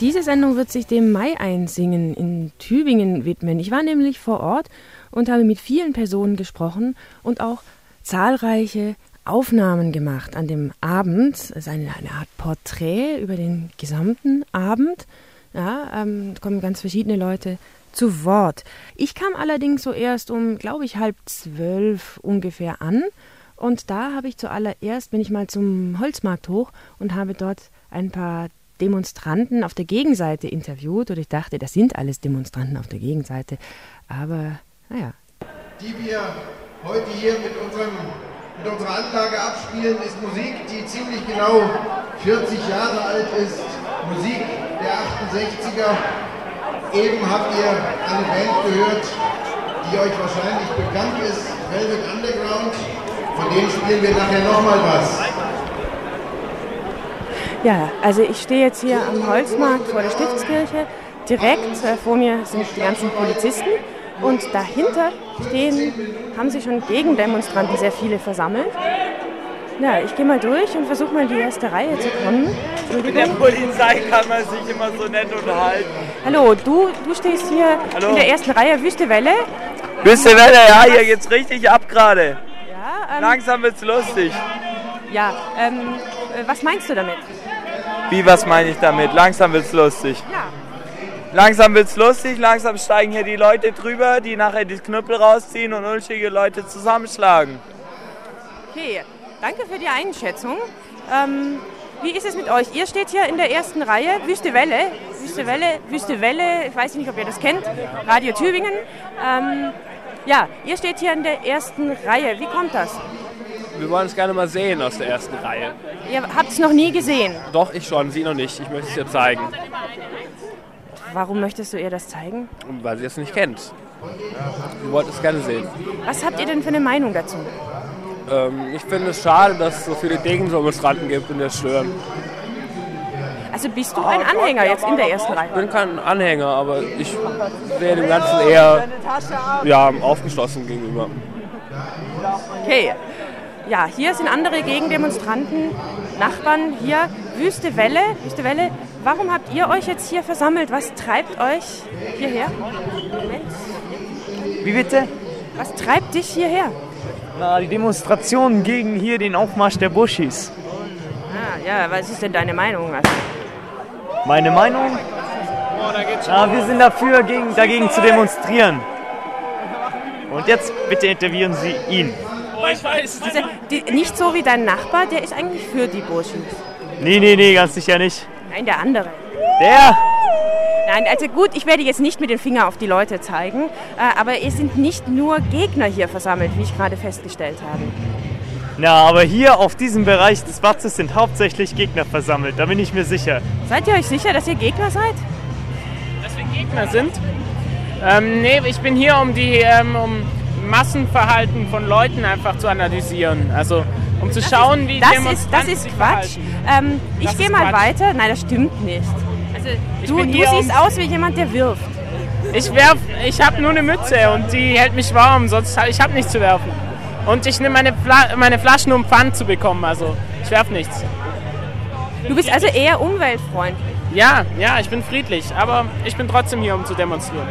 Diese Sendung wird sich dem Mai einsingen in Tübingen widmen. Ich war nämlich vor Ort und habe mit vielen Personen gesprochen und auch zahlreiche Aufnahmen gemacht an dem Abend. Es ist eine, Art Porträt über den gesamten Abend. Ja, ähm, kommen ganz verschiedene Leute zu Wort. Ich kam allerdings so erst um, glaube ich, halb zwölf ungefähr an. Und da habe ich zuallererst, bin ich mal zum Holzmarkt hoch und habe dort ein paar Demonstranten auf der Gegenseite interviewt. Und ich dachte, das sind alles Demonstranten auf der Gegenseite. Aber, naja. Die wir heute hier mit, unserem, mit unserer Anlage abspielen, ist Musik, die ziemlich genau 40 Jahre alt ist. Musik der 68er. Eben habt ihr eine Band gehört, die euch wahrscheinlich bekannt ist, Velvet Underground. Von denen spielen wir nachher nochmal was. Ja, also ich stehe jetzt hier am Holzmarkt vor der Stiftskirche. Direkt äh, vor mir sind die ganzen Polizisten und dahinter stehen, haben sich schon Gegendemonstranten sehr viele versammelt. Ja, ich gehe mal durch und versuche mal in die erste Reihe zu kommen. Mit der Polizei kann man sich immer so nett unterhalten. Hallo, du, du stehst hier Hallo. in der ersten Reihe, Wüste Welle. Wüste Welle, ja, hier geht's richtig ab gerade. Ja, ähm, Langsam wird's lustig. ja ähm, äh, was meinst du damit? Wie, was meine ich damit? Langsam wird's lustig. Ja. Langsam wird's lustig, langsam steigen hier die Leute drüber, die nachher die Knüppel rausziehen und unschuldige Leute zusammenschlagen. Okay, danke für die Einschätzung. Ähm, wie ist es mit euch? Ihr steht hier in der ersten Reihe, Wüste Welle. Wüste Welle, Wüste Welle, ich weiß nicht, ob ihr das kennt, Radio Tübingen. Ähm, ja, ihr steht hier in der ersten Reihe. Wie kommt das? Wir wollen es gerne mal sehen aus der ersten Reihe. Ihr habt es noch nie gesehen. Doch, ich schon, Sie noch nicht. Ich möchte es ihr zeigen, Warum möchtest du ihr das zeigen? weil sie es nicht kennt. Sie wollte es gerne sehen. Was habt ihr denn für eine Meinung dazu? Ähm, ich finde es schade, dass es so viele Gegendemonstranten gibt und das stören. Also bist du ein Anhänger jetzt in der ersten Ich Reihe? bin kein Anhänger, aber ich sehe dem Ganzen eher ja, aufgeschlossen gegenüber. Okay. Ja, hier sind andere Gegendemonstranten, Nachbarn hier. Wüste Welle, Wüste Welle. Warum habt ihr euch jetzt hier versammelt? Was treibt euch hierher? Wie bitte? Was treibt dich hierher? Na, die Demonstration gegen hier den Aufmarsch der Buschis. Ah, ja, was ist denn deine Meinung? Meine Meinung? Ah, wir sind dafür, gegen, dagegen zu demonstrieren. Und jetzt bitte interviewieren Sie ihn. Diese, die, nicht so wie dein Nachbar, der ist eigentlich für die Burschen. Nee, nee, nee, ganz sicher nicht. Nein, der andere. Der? Nein, also gut, ich werde jetzt nicht mit dem Finger auf die Leute zeigen, äh, aber es sind nicht nur Gegner hier versammelt, wie ich gerade festgestellt habe. Na, aber hier auf diesem Bereich des Platzes sind hauptsächlich Gegner versammelt, da bin ich mir sicher. Seid ihr euch sicher, dass ihr Gegner seid? dass wir Gegner sind. Ähm, nee, ich bin hier, um die ähm, um Massenverhalten von Leuten einfach zu analysieren. Also um zu schauen, wie Das ist, das ist Quatsch. Ähm, ich Das gehe ist mal Quatsch. weiter. Nein, das stimmt nicht. Also, du du siehst um- aus wie jemand, der wirft. Ich werf, ich habe nur eine Mütze und die hält mich warm, sonst hab, ich habe nichts zu werfen. Und ich nehme meine, Fla meine Flaschen, um Pfand zu bekommen. Also ich werf nichts. Du bist also eher umweltfreundlich. Ja, ja, ich bin friedlich, aber ich bin trotzdem hier, um zu demonstrieren.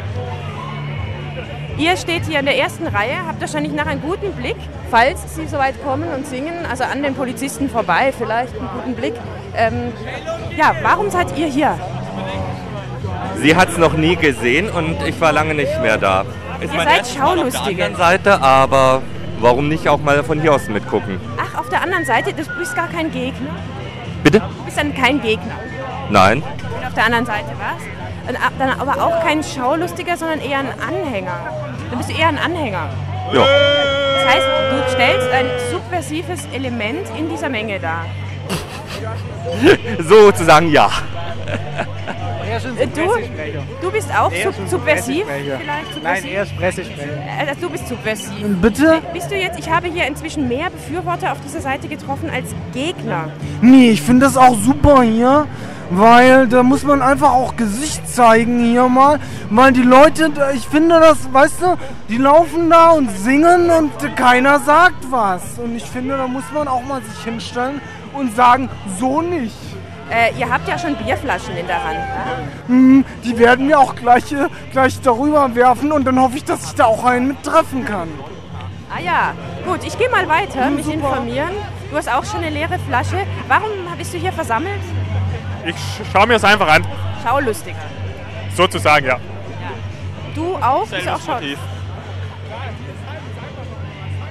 Ihr steht hier in der ersten Reihe, habt wahrscheinlich nach einen guten Blick, falls Sie soweit kommen und singen, also an den Polizisten vorbei, vielleicht einen guten Blick. Ähm, ja, warum seid ihr hier? Sie hat es noch nie gesehen und ich war lange nicht mehr da. Ist Ihr seid Mal auf der Schaulustige. anderen Seite, aber warum nicht auch mal von hier aus mitgucken? Ach, auf der anderen Seite, du bist gar kein Gegner. Bitte? Du bist dann kein Gegner. Nein. Und auf der anderen Seite was? Dann aber auch kein Schaulustiger, sondern eher ein Anhänger. Du bist eher ein Anhänger. Ja. Das heißt, du stellst ein subversives Element in dieser Menge dar. Sozusagen ja. Äh, Du, du bist auch sub subversiv vielleicht? Subversiv? ist Pressesprecher. Äh, du bist subversiv. Bitte? Bist du jetzt, ich habe hier inzwischen mehr Befürworter auf dieser Seite getroffen als Gegner. Nee, ich finde das auch super hier, weil da muss man einfach auch Gesicht zeigen hier mal, weil die Leute, ich finde das, weißt du, die laufen da und singen und keiner sagt was. Und ich finde, da muss man auch mal sich hinstellen und sagen, so nicht. Äh, ihr habt ja schon Bierflaschen in der Hand. Ne? Hm, die werden mir auch gleich, äh, gleich darüber werfen und dann hoffe ich, dass ich da auch einen mit treffen kann. Ah ja, gut, ich gehe mal weiter, Hm, mich super. informieren. Du hast auch schon eine leere Flasche. Warum bist du hier versammelt? Ich schaue mir das einfach an. Schaulustig. Sozusagen, ja. Du auch? Bist du auch schau Motiv.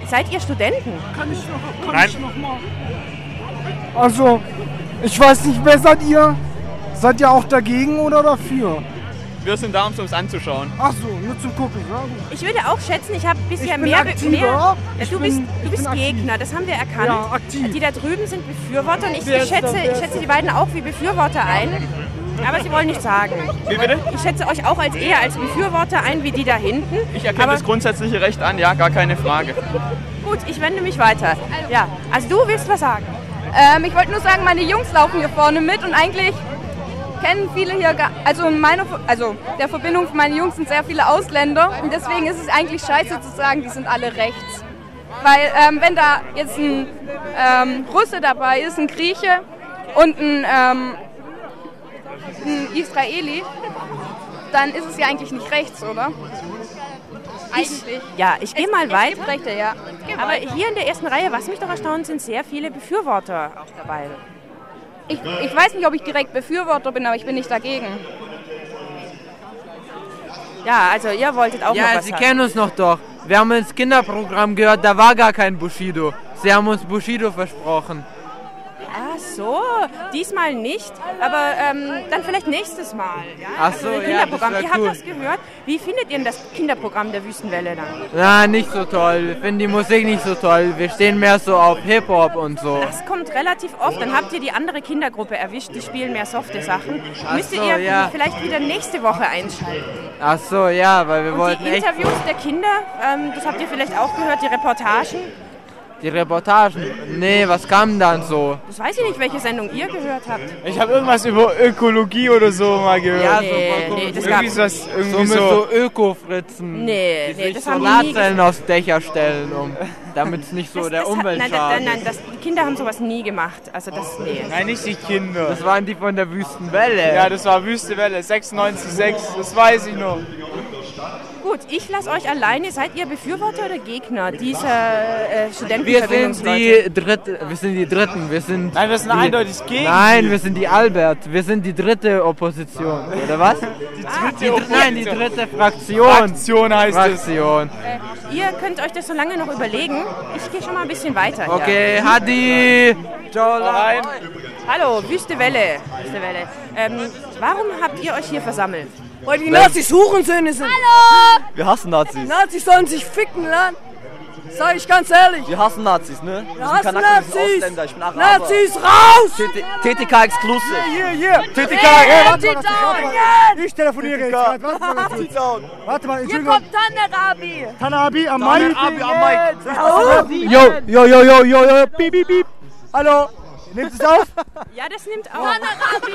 Seid ihr Studenten? Kann ich noch, kann Nein. ich noch mal? Also, ich weiß nicht, wer seid ihr? Seid ihr auch dagegen oder dafür? Wir sind da, um es uns anzuschauen. Ach so, nur zum Gucken. Ja. Ich würde auch schätzen, ich habe bisher Ich bin mehr, aktiver. mehr ja, Ich du bin- bist, du bist bin aktiv. Gegner, das haben wir erkannt. Ja, aktiv. Die da drüben sind Befürworter und ich, ich, schätze, ich schätze die beiden auch wie Befürworter ein. Aber sie wollen nicht sagen. Wie bitte? Ich schätze euch auch als eher als Befürworter ein wie die da hinten. Ich erkenne das grundsätzliche Recht an, ja, gar keine Frage. gut, ich wende mich weiter. Ja, also du willst was sagen. Ähm, ich wollte nur sagen, meine Jungs laufen hier vorne mit und eigentlich kennen viele hier, also, in meiner, also der Verbindung von meinen Jungs sind sehr viele Ausländer und deswegen ist es eigentlich scheiße zu sagen, die sind alle rechts. Weil ähm, wenn da jetzt ein ähm, Russe dabei ist, ein Grieche und ein, ähm, ein Israeli, dann ist es ja eigentlich nicht rechts, oder? Eigentlich. Ja, ich gehe mal gibt Rechte, ja. Aber hier in der ersten Reihe, was mich doch erstaunt, sind sehr viele Befürworter auch dabei. Ich, ich weiß nicht, ob ich direkt Befürworter bin, aber ich bin nicht dagegen. Ja, also ihr wolltet auch noch Ja, was Sie sagen. kennen uns noch doch. Wir haben ins Kinderprogramm gehört, da war gar kein Bushido. Sie haben uns Bushido versprochen. Ach so, diesmal nicht, aber ähm, dann vielleicht nächstes Mal. Ja? Ach so, Also das ja, Kinderprogramm. wär Ihr habt das gehört. Wie findet ihr denn das Kinderprogramm der Wüstenwelle dann? Na, nicht so toll. Wir finden die Musik nicht so toll. Wir stehen mehr so auf Hip-Hop und so. Das kommt relativ oft. Dann habt ihr die andere Kindergruppe erwischt, die spielen mehr softe Sachen. Ach Müsstet so, ihr ja. vielleicht wieder nächste Woche einschalten. Ach so, ja, weil wir Und wollten die Interviews der Kinder, ähm, das habt ihr vielleicht auch gehört, die Reportagen. Die Reportagen. Nee, was kam dann so? Das weiß ich nicht, welche Sendung ihr gehört habt. Ich habe irgendwas über Ökologie oder so mal gehört. Ja, Nee, so nee, das irgendwie was, So irgendwie mit so. so Öko-Fritzen. Nee, die nee, sich das haben die nie Solarzellen aufs Dächer stellen, um, damit es nicht so Das- der das hat- Umwelt nein, das- schadet. nein, nein, das, die Kinder haben sowas nie gemacht. Also das, nee. Nein, nicht die Kinder. Das waren die von der Wüstenwelle. Ja, das war Wüstewelle, 96,6, das weiß ich noch. Gut, ich lasse euch alleine. Seid ihr Befürworter oder Gegner dieser äh, Wir sind Studentenverbindungsleute? die dritte, wir sind die Dritten, wir sind. Nein, wir sind die, eindeutig gegen Nein, die. wir sind die Albert, wir sind die dritte Opposition, oder was? Die dritte dr- Nein, die dritte Fraktion. Fraktion heißt es. Fraktion. Äh, ihr könnt euch das so lange noch überlegen. Ich gehe schon mal ein bisschen weiter. hier. Okay, Hadi. Ciao. Hallo, Wüste Welle. Wüste Welle. Ähm, warum habt ihr euch hier versammelt? Weil die Nazis Hurensöhne sind. Hallo! Wir hassen Nazis. Nazis sollen sich ficken, Land. Sag ich ganz ehrlich. Wir hassen Nazis, ne? Wir hassen Nazis! Ich bin Araber. Nazis raus! TTK Exclusive. Hier, hier. TTK. Hey, warte mal, warte! Ich telefoniere jetzt gerade. Warte mal. Warte mal, Hier kommt Tanerabi! Tanabi am Mai. Abi am Mic. Jo, jo, jo, jo, jo, jo, piep, piep, piep. Hallo. Nimmt es auf? Ja, das nimmt auf.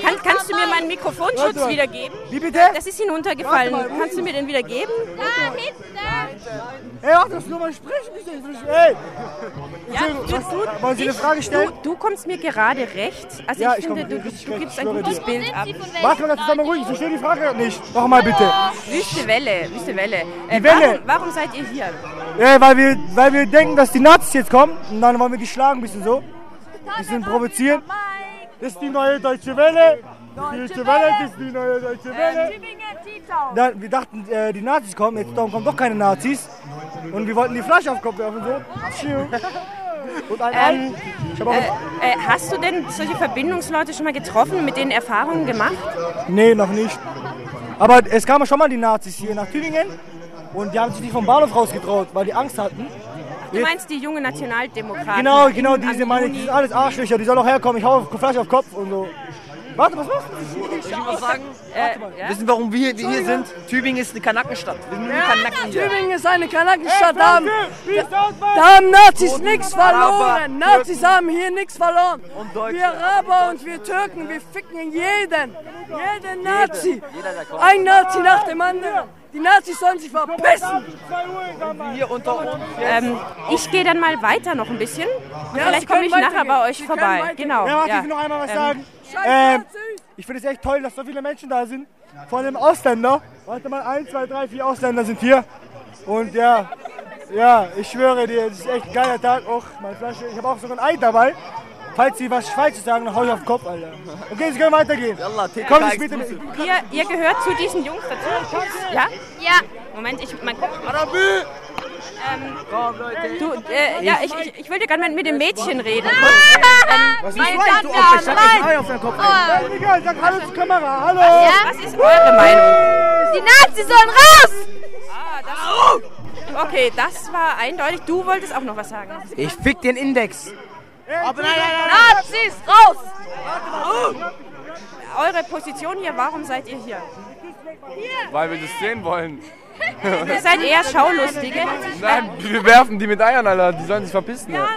Kann, kannst du mir meinen Mikrofonschutz Warte. wieder geben? Wie bitte? Das ist hinuntergefallen. Mal. Kannst du mir den wieder geben? Da hinten! Hey, warte, das nur mal sprechen. bitte. Hey. Ja, du, was- wollen Sie eine Frage stellen? Du, du kommst mir gerade recht. Also Ja, ich, ich finde, komm du, du recht, gibst ein gutes dir. Bild ab. Warte mal ganz zusammen ruhig, ich verstehe die Frage nicht. Noch mal bitte. Wüste Welle, Wüste Welle. Äh, Die Welle. Warum, warum seid ihr hier? Ja, weil wir, weil wir denken, dass die Nazis jetzt kommen und dann wollen wir die schlagen, ein bisschen so. Ein bisschen provozieren. Das ist die neue Deutsche Welle. Die Deutsche Welle, das ist die neue Deutsche Welle. Tübingen, T-Town! Dann, wir dachten, äh, die Nazis kommen, jetzt kommen doch keine Nazis. Und wir wollten die Flasche auf den Kopf werfen, so. Tschiu. Und ein Ähm, Äh, äh, hast du denn solche Verbindungsleute schon mal getroffen, mit denen Erfahrungen gemacht? Nee, noch nicht. Aber es kamen schon mal die Nazis hier nach Tübingen. Und die haben sich nicht vom Bahnhof rausgetraut, weil die Angst hatten. Du meinst die junge Nationaldemokraten? Genau, genau, diese meine ich, die Juni? sind alles Arschlöcher, die sollen auch herkommen, ich hau auf Flasche auf Kopf und so. Warte, was machst du? Ich was sagen? Äh, ja? Wissen, warum wir, wir hier sind? Tübingen ist eine Kanackenstadt. Wir sind nur Kanacken hier. Tübingen ist eine Kanackenstadt. Da haben, da haben Nazis nichts verloren. Nazis haben hier nichts verloren. Wir Araber und wir Türken, wir ficken jeden. Jeden Nazi. Ein Nazi nach dem anderen. Die Nazis sollen sich verpissen. Hier unter uns. Ähm, ich gehe dann mal weiter noch ein bisschen. Und Ja, vielleicht komme ich nachher bei euch vorbei. Genau. Ja, warte, ja. ich will noch einmal was Ähm, sagen. Ähm, ich finde es echt toll, dass so viele Menschen da sind. Vor allem Ausländer. Warte mal, eins, zwei, drei, vier Ausländer sind hier. Und ja, ja, ich schwöre dir, es ist echt ein geiler Tag. Auch meine Flasche. Ich habe auch sogar ein Ei dabei. Falls Sie was Falsches sagen, dann hau ich auf den Kopf, Alter. Okay, Sie können weitergehen. Kommen Sie bitte mit. Ihr, ihr gehört zu diesen Jungs dazu? Ja? Ja. Moment, ich mein ähm, du, äh, ja, ich, ich, ich will dir gerne mit dem Mädchen reden. Kurz. Ähm, Was ist das? Du Damen Opfer, ich jetzt Ei auf deinen Kopf. Oh. Egal, sag Hallo zur Kamera. Hallo. Was ist eure Meinung? Die Nazis sollen raus! Okay, das war eindeutig. Du wolltest auch noch was sagen. Ich fick den Index. Aber nein, nein, Nazis, raus! Eure Position hier, warum seid ihr hier? Weil wir das sehen wollen. Ihr seid eher Schaulustige. Nein, wir werfen die mit Eiern, Alter. Die sollen sich verpissen. Ja.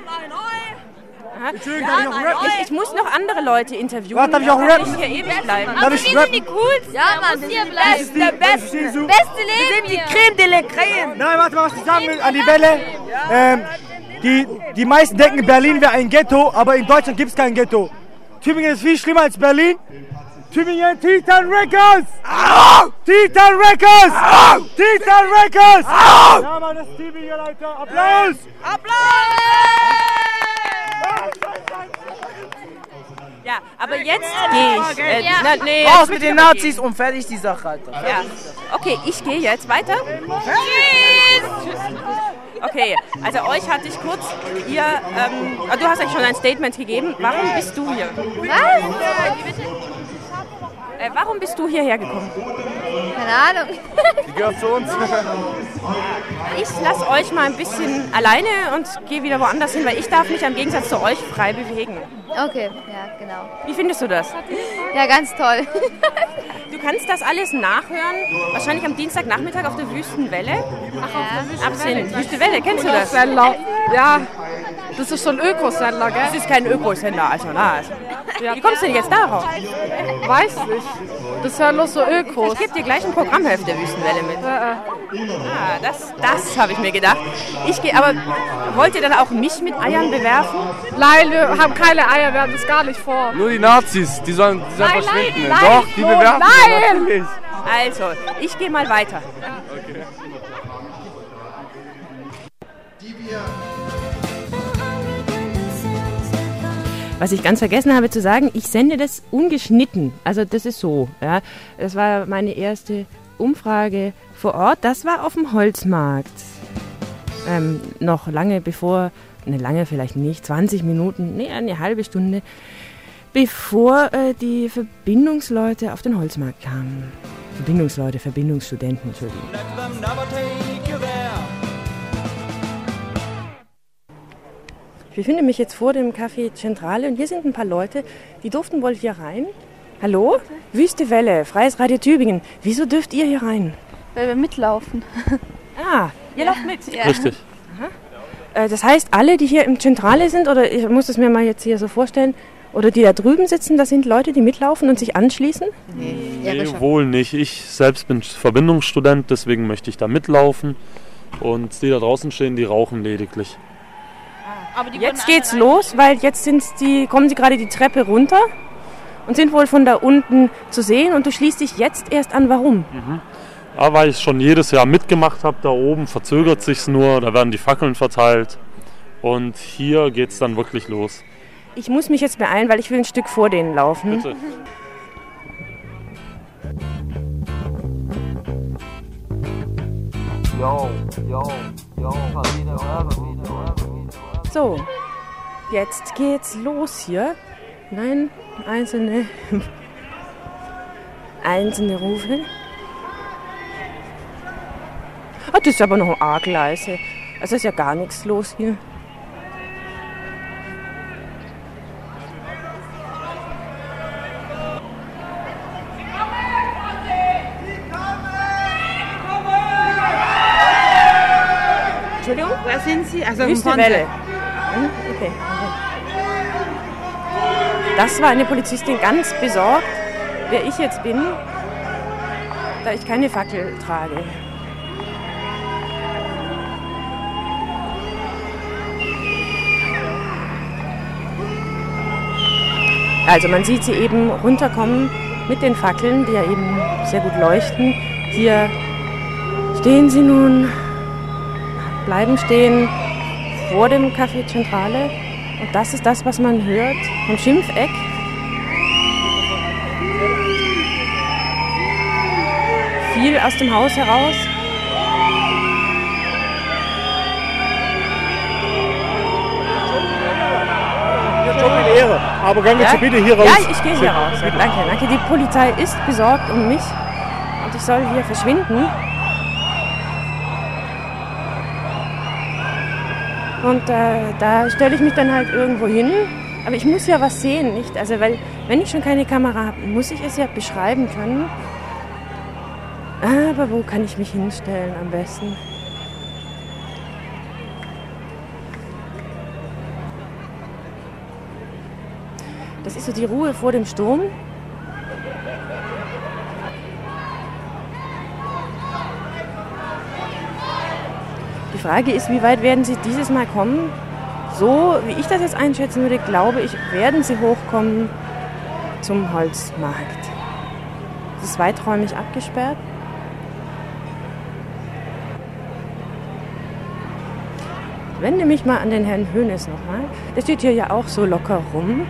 Aha. Entschuldigung, darf ich noch rappen? Ich, ich muss noch andere Leute interviewen. Warte, darf ich auch rappen? ich hier ewig bleiben. Darf ich rappen? coolsten. Ja, Mann, wir Das bleiben ist die, der das ist Beste. die so. Beste Leben hier. Creme de la Creme. Nein, warte mal, was ich sagen will an die Welle. Ähm, die, die meisten denken, Berlin wäre ein Ghetto, aber in Deutschland gibt es kein Ghetto. Tübingen ist viel schlimmer als Berlin. Tübingen, Titan Records! Titan Records! Titan Records! Ja, Mann, das ist Tübingen, Leute. Applaus! Ja, aber jetzt gehe ich. Äh, Ja. na, nee, Raus mit den Nazis und fertig die Sache, Alter. Ja. Okay, ich gehe jetzt weiter. Tschüss. Okay, also euch hatte ich kurz, ihr, ähm, ah, du hast eigentlich schon ein Statement gegeben. Warum bist du hier? Was? Äh, warum bist du hierher gekommen? Keine Ahnung. Die gehört zu uns. Ich lasse euch mal ein bisschen alleine und gehe wieder woanders hin, weil ich darf mich im Gegensatz zu euch frei bewegen. Okay, ja, genau. Wie findest du das? Ja, ganz toll. Du kannst das alles nachhören, wahrscheinlich am Dienstagnachmittag auf der Wüstenwelle. Ja. Ab 10. Wüste Welle, kennst du das? Ja, das ist so ein Ökosender, Das gell? ist kein Ökosender, also na. Also. Wie kommst du denn jetzt darauf? Weiß nicht. Das hören nur so Ökos. Ich gebe dir gleich ein Programmheft der Wüstenwelle mit. Ja. Ah, das, das habe ich mir gedacht. Ich gehe, aber wollt ihr dann auch mich mit Eiern bewerfen? Nein, wir haben keine Eier, wir haben das gar nicht vor. Nur die Nazis, die sollen, die sollen Nein, verschwinden. nein, Doch, die nein, bewerfen nein. natürlich. Also, ich gehe mal weiter. Was ich ganz vergessen habe zu sagen, ich sende das ungeschnitten. Also das ist so. Ja. Das war meine erste Umfrage vor Ort. Das war auf dem Holzmarkt. Ähm, noch lange bevor, ne lange vielleicht nicht, 20 Minuten, nee, eine halbe Stunde, bevor äh, die Verbindungsleute auf den Holzmarkt kamen. Verbindungsleute, Verbindungsstudenten, Entschuldigung. Ich befinde mich jetzt vor dem Café Zentrale und hier sind ein paar Leute, die durften wohl hier rein. Hallo? Wüste Welle, Freies Radio Tübingen. Wieso dürft ihr hier rein? Weil wir mitlaufen. Ah, ihr lauft mit. Ja. Richtig. Äh, das heißt, alle, die hier im Zentrale sind, oder ich muss es mir mal jetzt hier so vorstellen, oder die da drüben sitzen, das sind Leute, die mitlaufen und sich anschließen? Nee, wohl nicht. Ich selbst bin Verbindungsstudent, deswegen möchte ich da mitlaufen. Und die da draußen stehen, die rauchen lediglich. Jetzt geht's los, weil jetzt sind die, kommen sie gerade die Treppe runter und sind wohl von da unten zu sehen und du schließt dich jetzt erst an. Warum? Aber weil ich schon jedes Jahr mitgemacht habe, da oben verzögert sich's nur, da werden die Fackeln verteilt. Und hier geht's dann wirklich los. Ich muss mich jetzt beeilen, weil ich will ein Stück vor denen laufen. Bitte. So, jetzt geht's los hier. Nein, einzelne, einzelne Rufe. Oh, das ist aber noch arg leise. Es ist ja gar nichts los hier. Entschuldigung? Wer sind Sie? Also Wüste Welle. Hm? Okay. Das war eine Polizistin ganz besorgt, wer ich jetzt bin, da ich keine Fackel trage. Also man sieht sie eben runterkommen mit den Fackeln, die ja eben sehr gut leuchten. Hier stehen sie nun, bleiben stehen, vor dem Café Zentrale. Und das ist das, was man hört vom Schimpfeck. Viel aus dem Haus heraus. Ehre. Aber gehen Ja? Sie bitte hier raus. Ja, ich gehe hier raus. Danke, danke. Die Polizei ist besorgt um mich und ich soll hier verschwinden. Und äh, da stelle ich mich dann halt irgendwo hin. Aber ich muss ja was sehen, nicht? Also, weil, wenn ich schon keine Kamera habe, muss ich es ja beschreiben können. Aber wo kann ich mich hinstellen am besten? Das ist so die Ruhe vor dem Sturm. Frage ist, wie weit werden Sie dieses Mal kommen? So wie ich das jetzt einschätzen würde, glaube ich, werden Sie hochkommen zum Holzmarkt. Es ist weiträumig abgesperrt. Ich wende mich mal an den Herrn Hönes nochmal. Der steht hier ja auch so locker rum.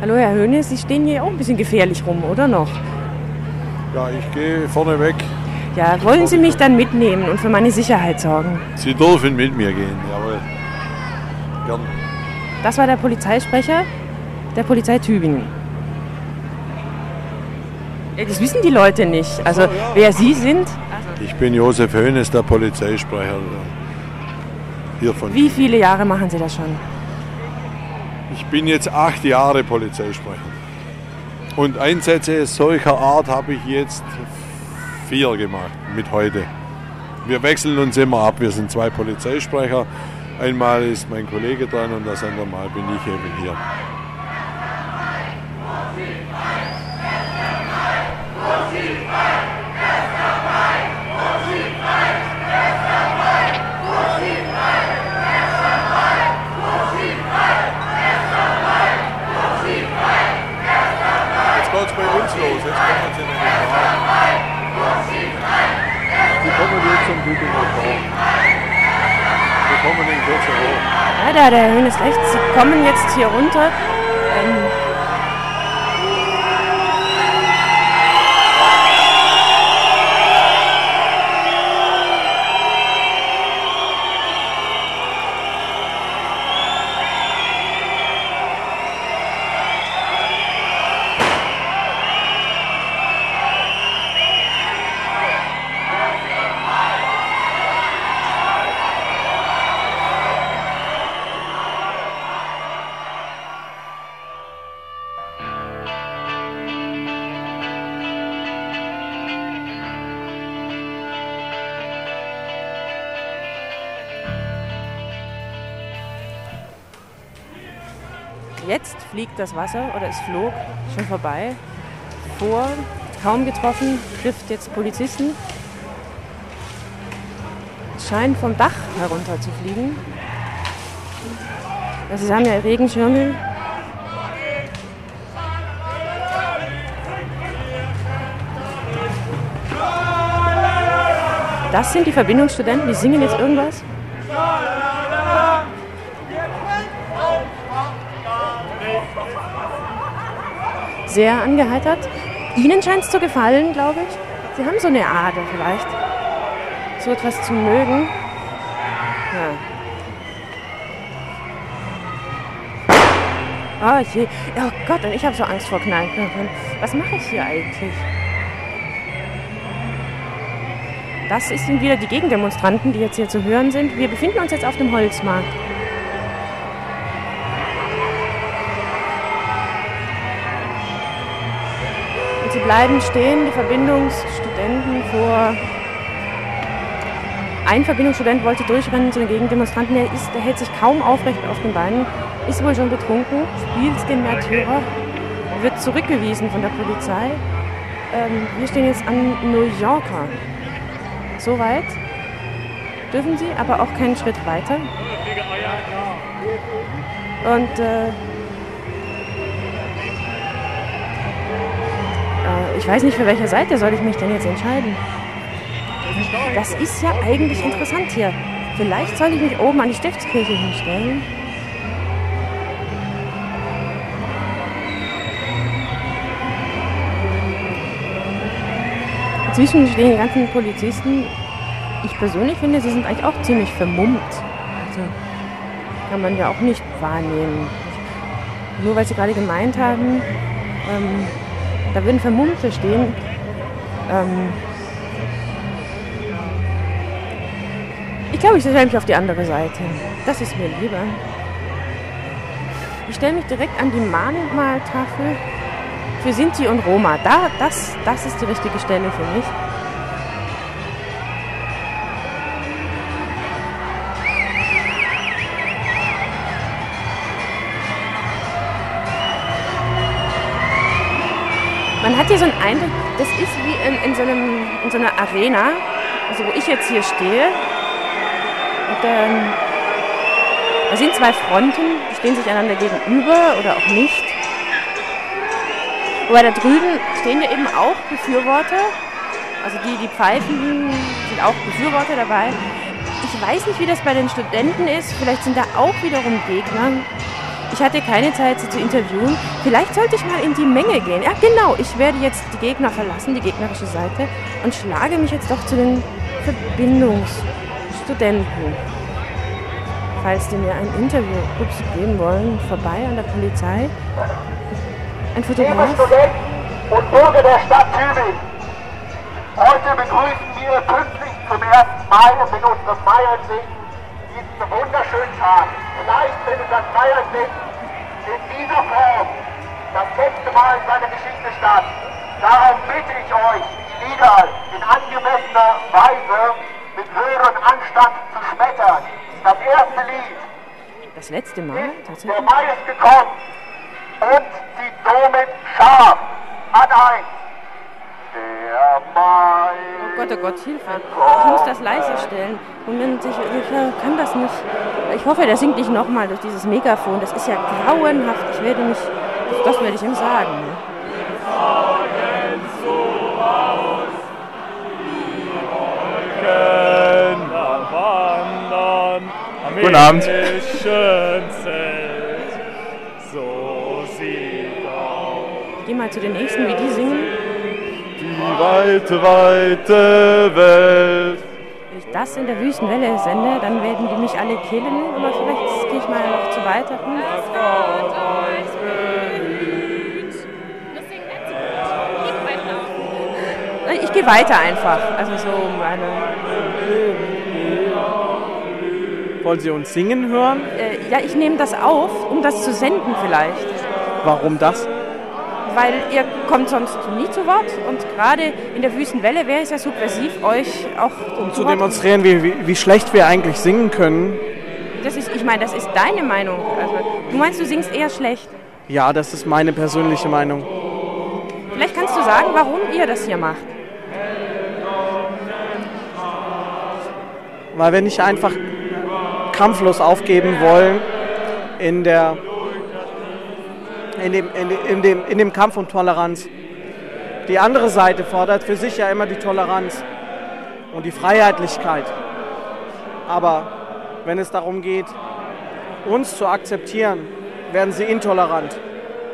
Hallo Herr Hönes, Sie stehen hier auch ein bisschen gefährlich rum, oder noch? Ja, ich gehe vorne weg. Ja, wollen Sie mich dann mitnehmen und für meine Sicherheit sorgen? Sie dürfen mit mir gehen, jawohl. Gern. Das war der Polizeisprecher der Polizei Tübingen. Das wissen die Leute nicht. Also wer Sie sind, Ich bin Josef Hönes, der Polizeisprecher hier von. wie viele Jahre machen Sie das schon? Ich bin jetzt acht Jahre Polizeisprecher. Und Einsätze solcher Art habe ich jetzt vier gemacht mit heute. Wir wechseln uns immer ab. Wir sind zwei Polizeisprecher. Einmal ist mein Kollege dran und das andere Mal bin ich eben hier. Ja, der Herr Hönes recht. Sie kommen jetzt hier runter. Das Wasser oder es flog schon vorbei. Vor, kaum getroffen, trifft jetzt Polizisten. Scheint vom Dach herunter zu fliegen. Also sie haben ja Regenschirme. Das sind die Verbindungsstudenten, die singen jetzt irgendwas. Sehr angeheitert. Ihnen scheint es zu gefallen, glaube ich. Sie haben so eine Ader vielleicht. So etwas zu mögen. Ja. Oh je. Oh Gott, und ich habe so Angst vor Knallknöpfen. Was mache ich hier eigentlich? Das sind wieder die Gegendemonstranten, die jetzt hier zu hören sind. Wir befinden uns jetzt auf dem Holzmarkt. Bleiben stehen, die Verbindungsstudenten vor. Ein Verbindungsstudent wollte durchrennen zu den Gegendemonstranten. Der, ist, der hält sich kaum aufrecht auf den Beinen, ist wohl schon betrunken, spielt den Märtyrer, wird zurückgewiesen von der Polizei. Ähm, wir stehen jetzt an New Yorker. Soweit dürfen sie, aber auch keinen Schritt weiter. Und äh, ich weiß nicht, für welche Seite soll ich mich denn jetzt entscheiden. Das ist ja eigentlich interessant hier. Vielleicht soll ich mich oben an die Stiftskirche hinstellen. Zwischen stehen die ganzen Polizisten. Ich persönlich finde, sie sind eigentlich auch ziemlich vermummt. Also kann man ja auch nicht wahrnehmen. Nur weil sie gerade gemeint haben, ähm, da würden Vermummte stehen. Ähm, ich glaube, ich stelle mich auf die andere Seite. Das ist mir lieber. Ich stelle mich direkt an die Mahnmaltafel für Sinti und Roma. Da, das, das ist die richtige Stelle für mich. Man hat hier so einen Eindruck, das ist wie in, in, so, einem, in so einer Arena, also wo ich jetzt hier stehe. Und ähm, da sind zwei Fronten, die stehen sich einander gegenüber oder auch nicht. Wobei da drüben stehen ja eben auch Befürworter. Also die, die pfeifen, sind auch Befürworter dabei. Ich weiß nicht, wie das bei den Studenten ist. Vielleicht sind da auch wiederum Gegner. Ich hatte keine Zeit, sie zu interviewen. Vielleicht sollte ich mal in die Menge gehen. Ja, genau. Ich werde jetzt die Gegner verlassen, die gegnerische Seite, und schlage mich jetzt doch zu den Verbindungsstudenten. Falls die mir ein Interview ups, geben wollen, vorbei an der Polizei. Ein Fotograf. Liebe Studenten und Bürger der Stadt Tübingen, heute begrüßen wir pünktlich zum 1. Mai mit unserem Feiersegen diesen wunderschönen Tag. Vielleicht findet das Feiersegen in dieser Form das letzte Mal in seiner Geschichte statt. Darum bitte ich euch, die Lieder in angemessener Weise mit und Anstand zu schmettern. Das erste Lied. Das letzte Mal? Der Mai ist gekommen und zieht somit scharf an ein. Oh Gott, oh Gott, Hilfe. Ich muss das leiser stellen. Moment, ich, ich kann das nicht. Ich hoffe, der singt nicht nochmal durch dieses Megafon. Das ist ja grauenhaft. Ich werde mich. Das werde ich ihm sagen. Guten Abend. Ich gehe mal zu den nächsten, wie die singen. Die weite, weite Welt. Wenn ich das in der Wüstenwelle sende, dann werden die mich alle killen. Aber vielleicht gehe ich mal noch zu weiteren. Ich gehe weiter einfach. Also so meine. Wollen Sie uns singen hören? Äh, ja, ich nehme das auf, um das zu senden vielleicht. Warum das? Weil ihr kommt sonst nie zu Wort und gerade in der Wüstenwelle wäre es ja subversiv, euch auch Um zu demonstrieren, wie, wie, wie schlecht wir eigentlich singen können. Das ist, ich meine, das ist deine Meinung. Also, du meinst, du singst eher schlecht. Ja, das ist meine persönliche Meinung. Vielleicht kannst du sagen, warum ihr das hier macht. Weil wir nicht einfach kampflos aufgeben wollen in, der, in, dem, in, in, dem, in dem Kampf um Toleranz. Die andere Seite fordert für sich ja immer die Toleranz und die Freiheitlichkeit. Aber wenn es darum geht, uns zu akzeptieren, werden sie intolerant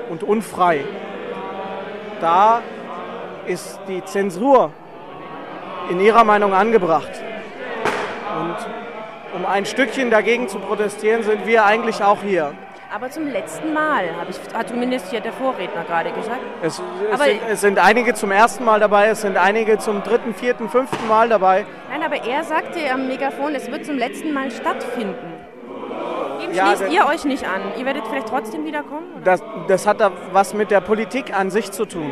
und unfrei. Da ist die Zensur in ihrer Meinung angebracht. Und um ein Stückchen dagegen zu protestieren, sind wir eigentlich auch hier. Aber zum letzten Mal, habe ich, hat zumindest hier der Vorredner gerade gesagt. Es, es, Aber- sind, es sind einige zum ersten Mal dabei, es sind einige zum dritten, vierten, fünften Mal dabei. Nein, aber er sagte am Megafon, es wird zum letzten Mal stattfinden. Dem Ja, schließt ihr euch nicht an. Ihr werdet vielleicht trotzdem wiederkommen? Das, das hat da was mit der Politik an sich zu tun.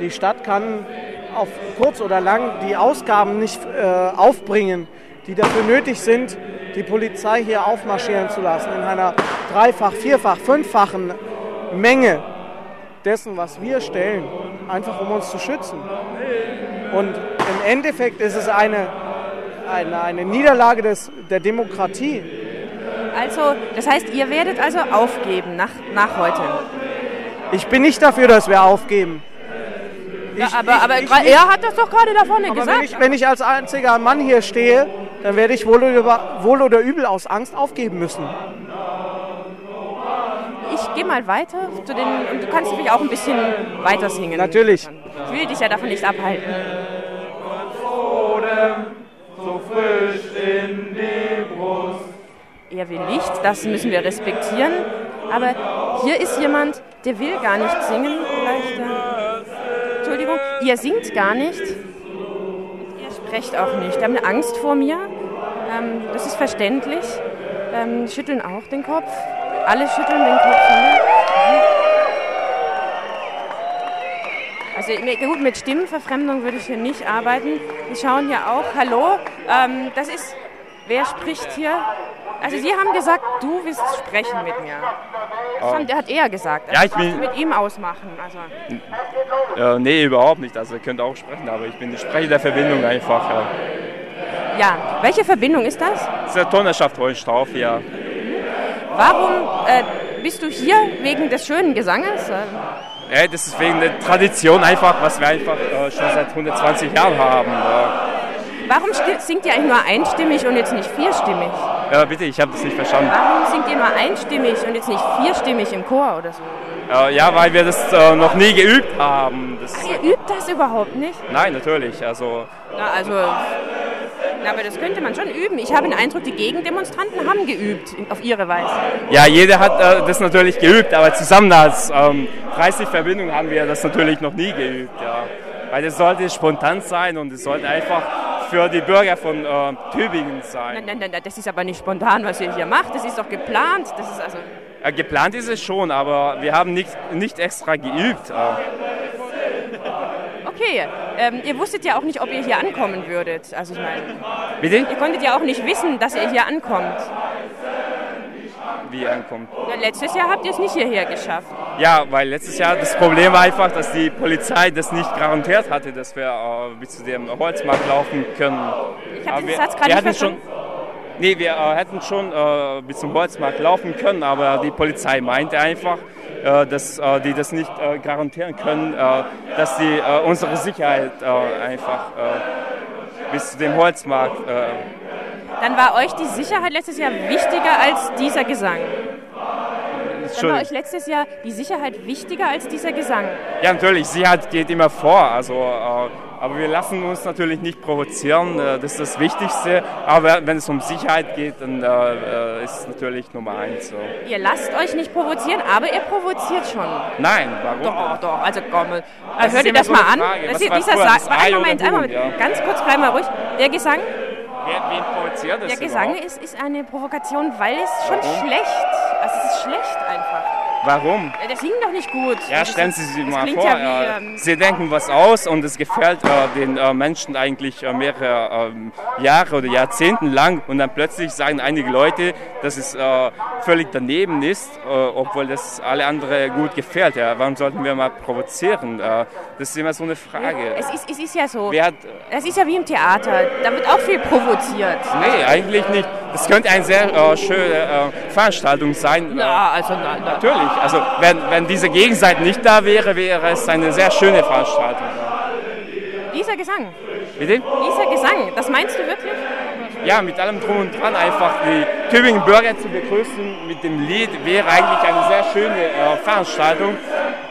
Die Stadt kann auf kurz oder lang die Ausgaben nicht äh, aufbringen, die dafür nötig sind, die Polizei hier aufmarschieren zu lassen in einer dreifach, vierfach, fünffachen Menge dessen, was wir stellen, einfach um uns zu schützen. Und im Endeffekt ist es eine, eine, eine Niederlage des, der Demokratie. Also, das heißt, ihr werdet also aufgeben nach, nach heute. Ich bin nicht dafür, dass wir aufgeben. Ich, aber aber ich gra- nicht. er hat das doch gerade da vorne Aber gesagt. wenn ich, wenn ich als einziger Mann hier stehe, dann werde ich wohl oder, wohl oder übel aus Angst aufgeben müssen. Gehe mal weiter zu den. Und du kannst natürlich auch ein bisschen weiter singen. Natürlich. Ich will dich ja davon nicht abhalten. so frisch in die Brust. Er will Licht, das müssen wir respektieren. Aber hier ist jemand, der will gar nicht singen. Vielleicht. Äh, Entschuldigung, ihr singt gar nicht. Ihr sprecht auch nicht. Ihr habt eine Angst vor mir. Ähm, das ist verständlich. Ähm, schütteln auch den Kopf. Alle schütteln den Kopf. Ne? Also mir- gut, mit Stimmenverfremdung würde ich hier nicht arbeiten. Die schauen ja auch. Hallo, ähm, das ist. Wer spricht hier? Also Sie haben gesagt, du willst sprechen mit mir. Das Oh. haben, hat er gesagt. Ja, Also ich was bin- du mit ihm ausmachen. Also Äh, nee, überhaupt nicht. Also ihr könnt auch sprechen, aber ich bin der Sprecher der Verbindung einfach. Ja. ja, welche Verbindung ist das? Das ist der Turnerschaft Hohenstauf, ja. Warum äh, bist du hier wegen des schönen Gesanges? Äh, ja. Das ist wegen der Tradition einfach, was wir einfach äh, schon seit 120 Jahren haben. Warum singt ihr eigentlich nur einstimmig und jetzt nicht vierstimmig? Ja, bitte, ich habe das nicht verstanden. Warum singt ihr nur einstimmig und jetzt nicht vierstimmig im Chor oder so? Äh, ja, weil wir das äh, noch nie geübt haben. Das, Ach, ihr übt das überhaupt nicht? nein, natürlich. Also Na, also, aber das könnte man schon üben. Ich habe den Eindruck, die Gegendemonstranten haben geübt, auf ihre Weise. Ja, jeder hat äh, das natürlich geübt, aber zusammen als ähm, 30 Verbindungen haben wir das natürlich noch nie geübt. Ja. Weil es sollte spontan sein und es sollte einfach für die Bürger von äh, Tübingen sein. Nein, nein, nein, nein, das ist aber nicht spontan, was ihr hier macht. Das ist doch geplant. Das ist also. Äh, geplant ist es schon, aber wir haben nicht, nicht extra geübt. Äh, Okay, ähm, ihr wusstet ja auch nicht, ob ihr hier ankommen würdet. Also ich meine, bitte? ihr konntet ja auch nicht wissen, dass ihr hier ankommt. Wie ankommt. Ja, letztes Jahr habt ihr es nicht hierher geschafft. Ja, weil letztes Jahr das Problem war einfach, dass die Polizei das nicht garantiert hatte, dass wir äh, bis zu dem Holzmarkt laufen können. Ich habe den Satz gerade nicht hatten schon, verstanden. Nee, wir äh, hätten schon äh, bis zum Holzmarkt laufen können, aber die Polizei meinte einfach, dass äh, die das nicht äh, garantieren können, äh, dass die äh, unsere Sicherheit äh, einfach äh, bis zu dem Holzmarkt. Äh, Dann war euch die Sicherheit letztes Jahr wichtiger als dieser Gesang. Dann war euch letztes Jahr die Sicherheit wichtiger als dieser Gesang. Ja, natürlich, Sicherheit geht immer vor. Also, äh, aber wir lassen uns natürlich nicht provozieren, äh, das ist das Wichtigste. Aber wenn es um Sicherheit geht, dann äh, äh, ist es natürlich Nummer eins. So. Ihr lasst euch nicht provozieren, aber ihr provoziert schon. Nein, warum? Doch, doch, also komm. Das hört ihr das so mal an? Frage. Das Was das Warte, Ei oder Moment, einen Huhn, Moment. ja? Ganz kurz, bleib mal ruhig. Der Gesang, Wer, wen provoziert das der Gesang überhaupt? ist, ist eine Provokation, weil es schon Warum? schlecht. Also es ist schlecht einfach. Warum? Ja, der singt doch nicht gut. Ja, Das stellen Sie sich das mal vor, Ja wie, äh, ähm, Sie denken was aus und es gefällt äh, den äh, Menschen eigentlich äh, mehrere ähm, Jahre oder Jahrzehnte lang und dann plötzlich sagen einige Leute, dass es äh, völlig daneben ist, äh, obwohl das alle andere gut gefällt. Ja. Warum sollten wir mal provozieren? Das ist immer so eine Frage. es, ist, es ist ja so. Wer hat, Es ist ja wie im Theater. Da wird auch viel provoziert. nee, eigentlich nicht. Das könnte eine sehr schöne Veranstaltung sein. Ja, also na, na. Natürlich. Also wenn, wenn diese Gegenseite nicht da wäre, wäre es eine sehr schöne Veranstaltung. Dieser Gesang. Bitte? Dieser Gesang, das meinst du wirklich? Ja, mit allem drum und dran einfach die Tübingen Bürger zu begrüßen mit dem Lied wäre eigentlich eine sehr schöne äh, Veranstaltung,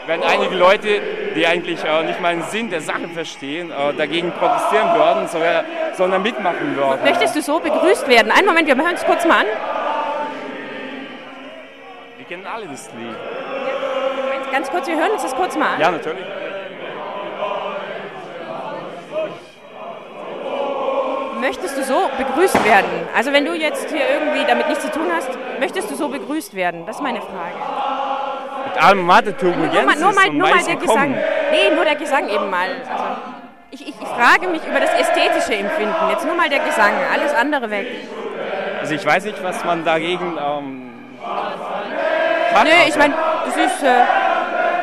wenn einige Leute, die eigentlich äh, nicht mal den Sinn der Sache verstehen, äh, dagegen protestieren würden, sondern, sondern mitmachen würden. Möchtest du so begrüßt werden? Einen Moment, wir hören es kurz mal an. Kennen alle das Lied. Moment, ganz kurz, wir hören uns das kurz mal an. Ja, natürlich. Möchtest du so begrüßt werden? Also wenn du jetzt hier irgendwie damit nichts zu tun hast, möchtest du so begrüßt werden? Das ist meine Frage. Mit allem Mathe Nur mal, nur mal, nur mal der Gesang. Nee, nur der Gesang eben mal. Also ich, ich, ich frage mich über das ästhetische Empfinden. Jetzt nur mal der Gesang, alles andere weg. Also ich weiß nicht, was man dagegen ähm, hat. Nö, ich meine, das ist... Äh,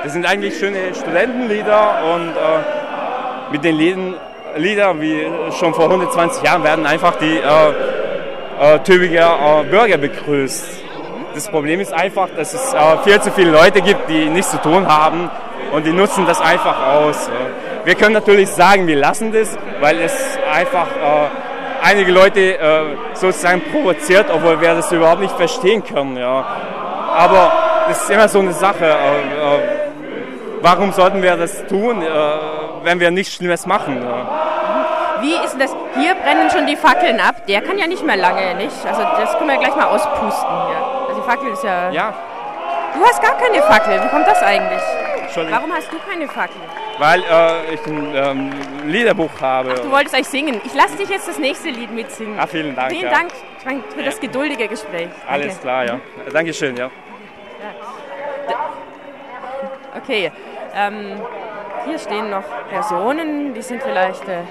Das sind eigentlich schöne Studentenlieder und äh, mit den Liedern, Liedern wie schon vor 120 Jahren werden einfach die äh, äh, Tübinger äh, Bürger begrüßt. Das Problem ist einfach, dass es äh, viel zu viele Leute gibt, die nichts zu tun haben und die nutzen das einfach aus. Wir können natürlich sagen, wir lassen das, weil es einfach einige Leute sozusagen provoziert, obwohl wir das überhaupt nicht verstehen können. Ja. Aber das ist immer so eine Sache. Äh, äh, warum sollten wir das tun, äh, wenn wir nichts Schlimmes machen? Wie ist das? Hier brennen schon die Fackeln ab. Der kann ja nicht mehr lange, nicht? Also das können wir gleich mal auspusten hier. Also die Fackel ist ja... Ja. Du hast gar keine Fackel. Wie kommt das eigentlich? Warum hast du keine Fackel? Weil äh, ich ein ähm, Liederbuch habe. Ach, du wolltest eigentlich singen. Ich lasse dich jetzt das nächste Lied mitsingen. Ah, vielen Dank. Vielen ja. Dank für das geduldige Gespräch. Alles Danke. klar, ja. Dankeschön, ja. Okay, ähm, hier stehen noch Personen, die sind vielleicht äh,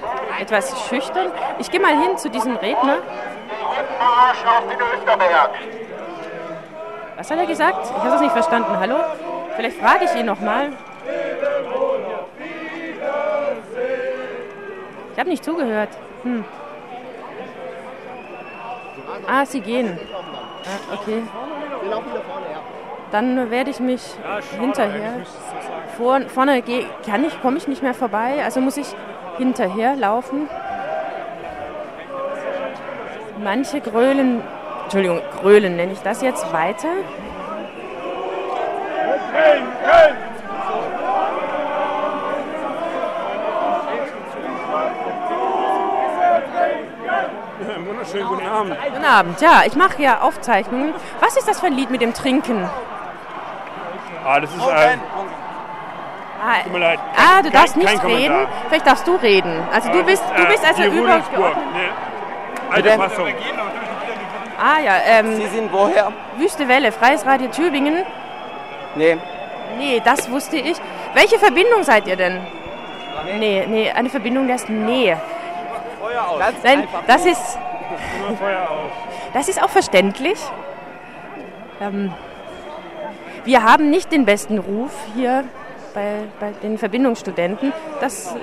etwas schüchtern. Ich gehe mal hin zu diesem Redner. Marsch auf den Österberg. Was hat er gesagt? Ich habe das nicht verstanden. Hallo? Vielleicht frage ich ihn noch mal. Ich habe nicht zugehört. Hm. Ah, Sie gehen. Ah, okay. Dann werde ich mich hinterher. Vor, vorne gehe, kann ich, komme ich nicht mehr vorbei, also muss ich hinterher laufen. Manche grölen, Entschuldigung, grölen nenne ich das jetzt weiter. Wunderschönen guten Abend. Guten Abend, ja, ich mache ja Aufzeichnungen. Was ist das für ein Lied mit dem Trinken? Ah, das ist ein. Ah, Tut mir leid. ah, du Kein- darfst nicht kein Kommentar. reden. Vielleicht darfst du reden. Also du Ah, bist, du ist, bist äh, also über. Nee. Alte? Fassung. Ah ja, ähm, Sie sind woher? Wüste Welle, Freies Radio Tübingen. Nee. Nee, das wusste ich. Welche Verbindung seid ihr denn? Nee, nee, eine Verbindung, das Nee. Nein, das ist, Feuer aus. das ist auch verständlich. Ähm, wir haben nicht den besten Ruf hier bei, bei den Verbindungsstudenten. Das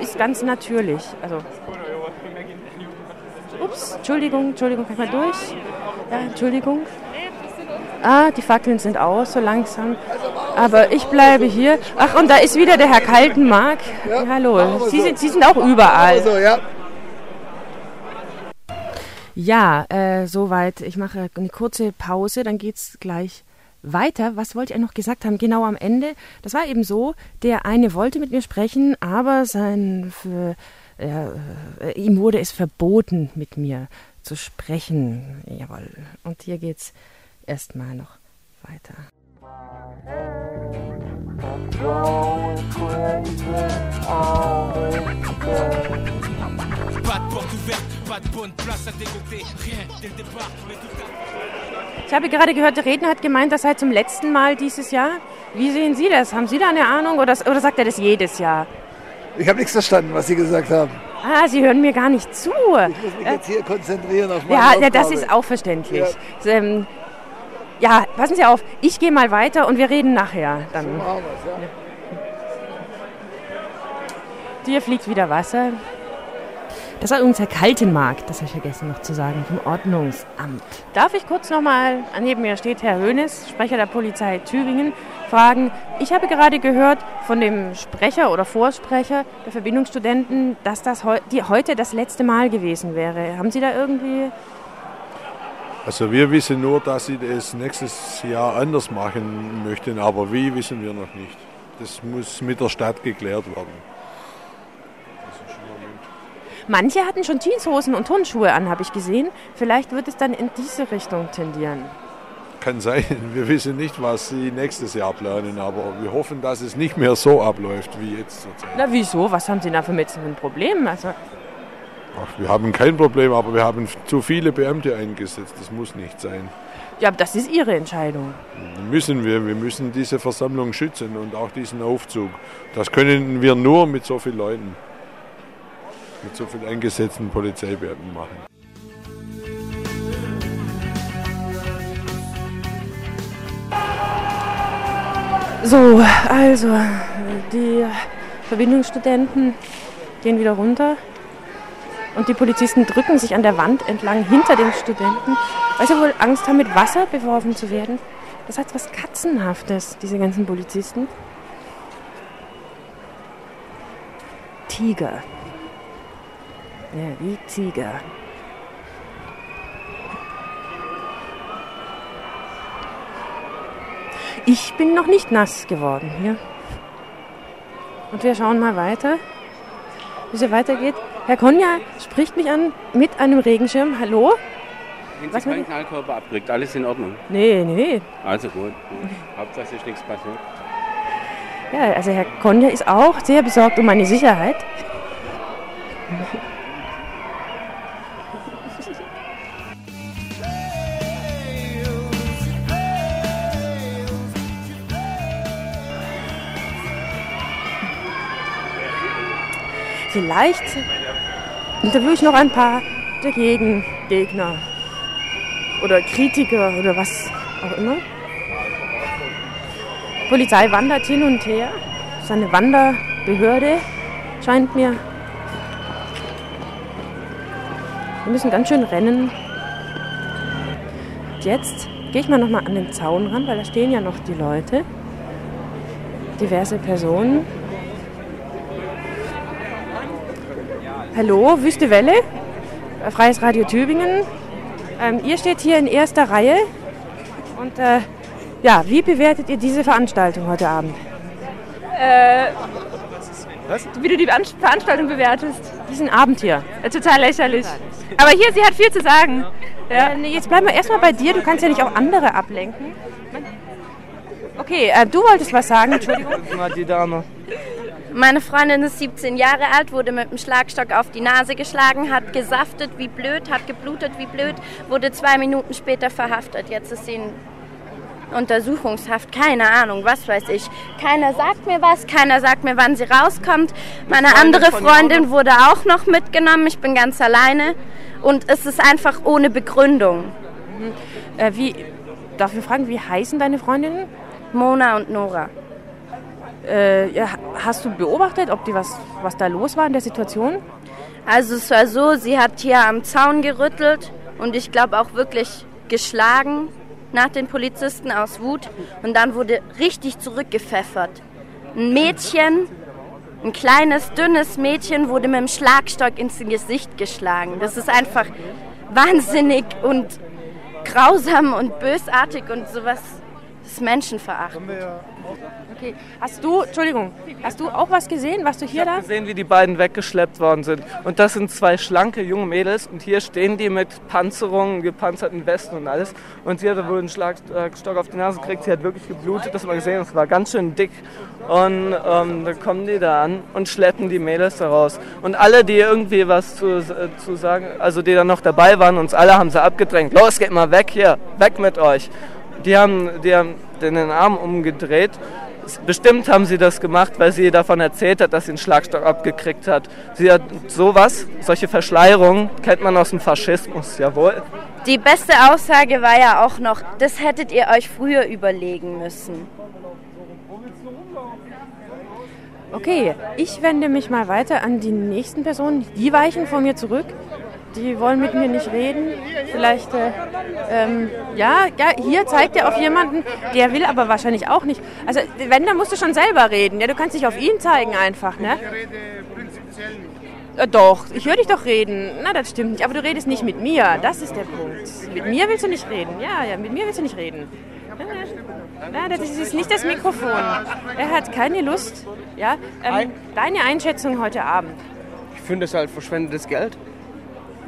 ist ganz natürlich. Also, ups, Entschuldigung, Entschuldigung, kann ich mal durch? Ja, Entschuldigung. Ah, die Fackeln sind aus, so langsam. Aber ich bleibe hier. Ach, und da ist wieder der Herr Kaltenmark. Ja, hallo. Sie sind, Sie sind auch überall. Also, ja. Ja, äh, soweit. Ich mache eine kurze Pause, dann geht's gleich weiter. Was wollte ich noch gesagt haben? Genau am Ende. Das war eben so, der eine wollte mit mir sprechen, aber sein, für, äh, ihm wurde es verboten, mit mir zu sprechen. Jawohl. Und hier geht's erstmal noch weiter. Pas de porte ouverte, pas de bonne place à dégoter. Rien dès le départ, mais tout à Ich habe gerade gehört, der Redner hat gemeint, das sei zum letzten Mal dieses Jahr. Wie sehen Sie das? Haben Sie da eine Ahnung oder, oder sagt er das jedes Jahr? Ich habe nichts verstanden, was Sie gesagt haben. Ah, Sie hören mir gar nicht zu. Ich muss mich jetzt hier konzentrieren auf meine Ja, ja, das Aufgabe. ist auch verständlich. Ähm, ja, passen Sie auf, ich gehe mal weiter und wir reden nachher. Dann. So machen wir's, ja. Dir fliegt wieder Wasser. Das war übrigens Herr Kaltenmark, das habe ich vergessen noch zu sagen, vom Ordnungsamt. Darf ich kurz nochmal, neben mir steht Herr Hönes, Sprecher der Polizei Tübingen, fragen, ich habe gerade gehört von dem Sprecher oder Vorsprecher der Verbindungsstudenten, dass das heu die heute das letzte Mal gewesen wäre. Haben Sie da irgendwie... Also wir wissen nur, dass sie das nächstes Jahr anders machen möchten, aber wie wissen wir noch nicht. Das muss mit der Stadt geklärt werden. Manche hatten schon Jeanshosen und Turnschuhe an, habe ich gesehen. Vielleicht wird es dann in diese Richtung tendieren. Kann sein, wir wissen nicht, was sie nächstes Jahr planen, aber wir hoffen, dass es nicht mehr so abläuft wie jetzt zurzeit. Na wieso? Was haben Sie da für ein Problem? Also, Ach, wir haben kein Problem, aber wir haben zu viele Beamte eingesetzt. Das muss nicht sein. ja, aber das ist Ihre Entscheidung. Müssen wir, wir müssen diese Versammlung schützen und auch diesen Aufzug. Das können wir nur mit so vielen Leuten, mit so vielen eingesetzten Polizeibeamten machen. So, also, die Verbindungsstudenten gehen wieder runter und die Polizisten drücken sich an der Wand entlang hinter den Studenten, weil sie wohl Angst haben, mit Wasser beworfen zu werden. Das hat was Katzenhaftes, diese ganzen Polizisten. Tiger. Ja, wie Tiger. Ich bin noch nicht nass geworden hier. Und wir schauen mal weiter, wie es hier weitergeht. Herr Konja spricht mich an mit einem Regenschirm. Hallo? Wenn Sie keinen Knallkörper abkriegt, alles in Ordnung. Nee, nee. Also gut. Hauptsache es ist nichts passiert. Ja, also Herr Konja ist auch sehr besorgt um meine Sicherheit. Vielleicht interviewe ich noch ein paar der Gegengegner oder Kritiker oder was auch immer. Die Polizei wandert hin und her. Das ist eine Wanderbehörde, scheint mir. Wir müssen ganz schön rennen. Jetzt gehe ich mal noch mal an den Zaun ran, weil da stehen ja noch die Leute. Diverse Personen. Hallo, Wüste Welle, Freies Radio Tübingen. Ähm, ihr steht hier in erster Reihe. Und äh, ja, wie bewertet ihr diese Veranstaltung heute Abend? Äh, Wie du die Veran- Veranstaltung bewertest? Diesen Abend hier. Äh, total lächerlich. Aber hier, sie hat viel zu sagen. Ja. Äh, nee, jetzt bleiben wir erstmal bei dir. Du kannst ja nicht auch andere ablenken. Okay, äh, du wolltest was sagen, Entschuldigung. die Dame. Meine Freundin ist 17 Jahre alt, wurde mit dem Schlagstock auf die Nase geschlagen, hat gesaftet wie blöd, hat geblutet wie blöd, wurde zwei Minuten später verhaftet. Jetzt ist sie in Untersuchungshaft, keine Ahnung, was weiß ich. Keiner sagt mir was, keiner sagt mir, wann sie rauskommt. Meine Freundin andere Freundin wurde auch noch mitgenommen, ich bin ganz alleine. Und es ist einfach ohne Begründung. Äh, wie, darf ich fragen, wie heißen deine Freundinnen? Mona und Nora. Äh, ja, hast du beobachtet, ob die was, was da los war in der Situation? Also es war so, sie hat hier am Zaun gerüttelt und ich glaube auch wirklich geschlagen nach den Polizisten aus Wut und dann wurde richtig zurückgepfeffert. Ein Mädchen, ein kleines, dünnes Mädchen wurde mit dem Schlagstock ins Gesicht geschlagen. Das ist einfach wahnsinnig und grausam und bösartig und sowas ist menschenverachtend. Okay, hast du, Entschuldigung, hast du auch was gesehen, was du hier da? gesehen, wie die beiden weggeschleppt worden sind. Und das sind zwei schlanke junge Mädels und hier stehen die mit Panzerungen, gepanzerten Westen und alles. Und sie hatte wohl einen Schlagstock auf die Nase gekriegt, sie hat wirklich geblutet, das haben wir gesehen, das war ganz schön dick. Und ähm, dann kommen die da an und schleppen die Mädels da raus. Und alle, die irgendwie was zu, äh, zu sagen, also die dann noch dabei waren, uns alle haben sie abgedrängt. Los, geht mal weg hier, weg mit euch. Die haben, die haben den Arm umgedreht. Bestimmt haben sie das gemacht, weil sie davon erzählt hat, dass sie einen Schlagstock abgekriegt hat. Sie hat sowas, solche Verschleierungen kennt man aus dem Faschismus, jawohl. Die beste Aussage war ja auch noch, das hättet ihr euch früher überlegen müssen. Okay, ich wende mich mal weiter an die nächsten Personen. Die weichen vor mir zurück. Die wollen mit mir nicht reden. Vielleicht, äh, ähm, ja, ja, hier zeigt er auf jemanden, der will aber wahrscheinlich auch nicht. Also, wenn, dann musst du schon selber reden. Ja, du kannst dich auf ihn zeigen einfach, ne? Äh, doch, ich höre dich doch reden. Na, das stimmt nicht. Aber du redest nicht mit mir. Das ist der Punkt. Mit mir willst du nicht reden. Ja, ja, mit mir willst du nicht reden. Ja, das ist nicht das Mikrofon. Er hat keine Lust. Ja, ähm, deine Einschätzung heute Abend. Ich finde es halt verschwendetes Geld.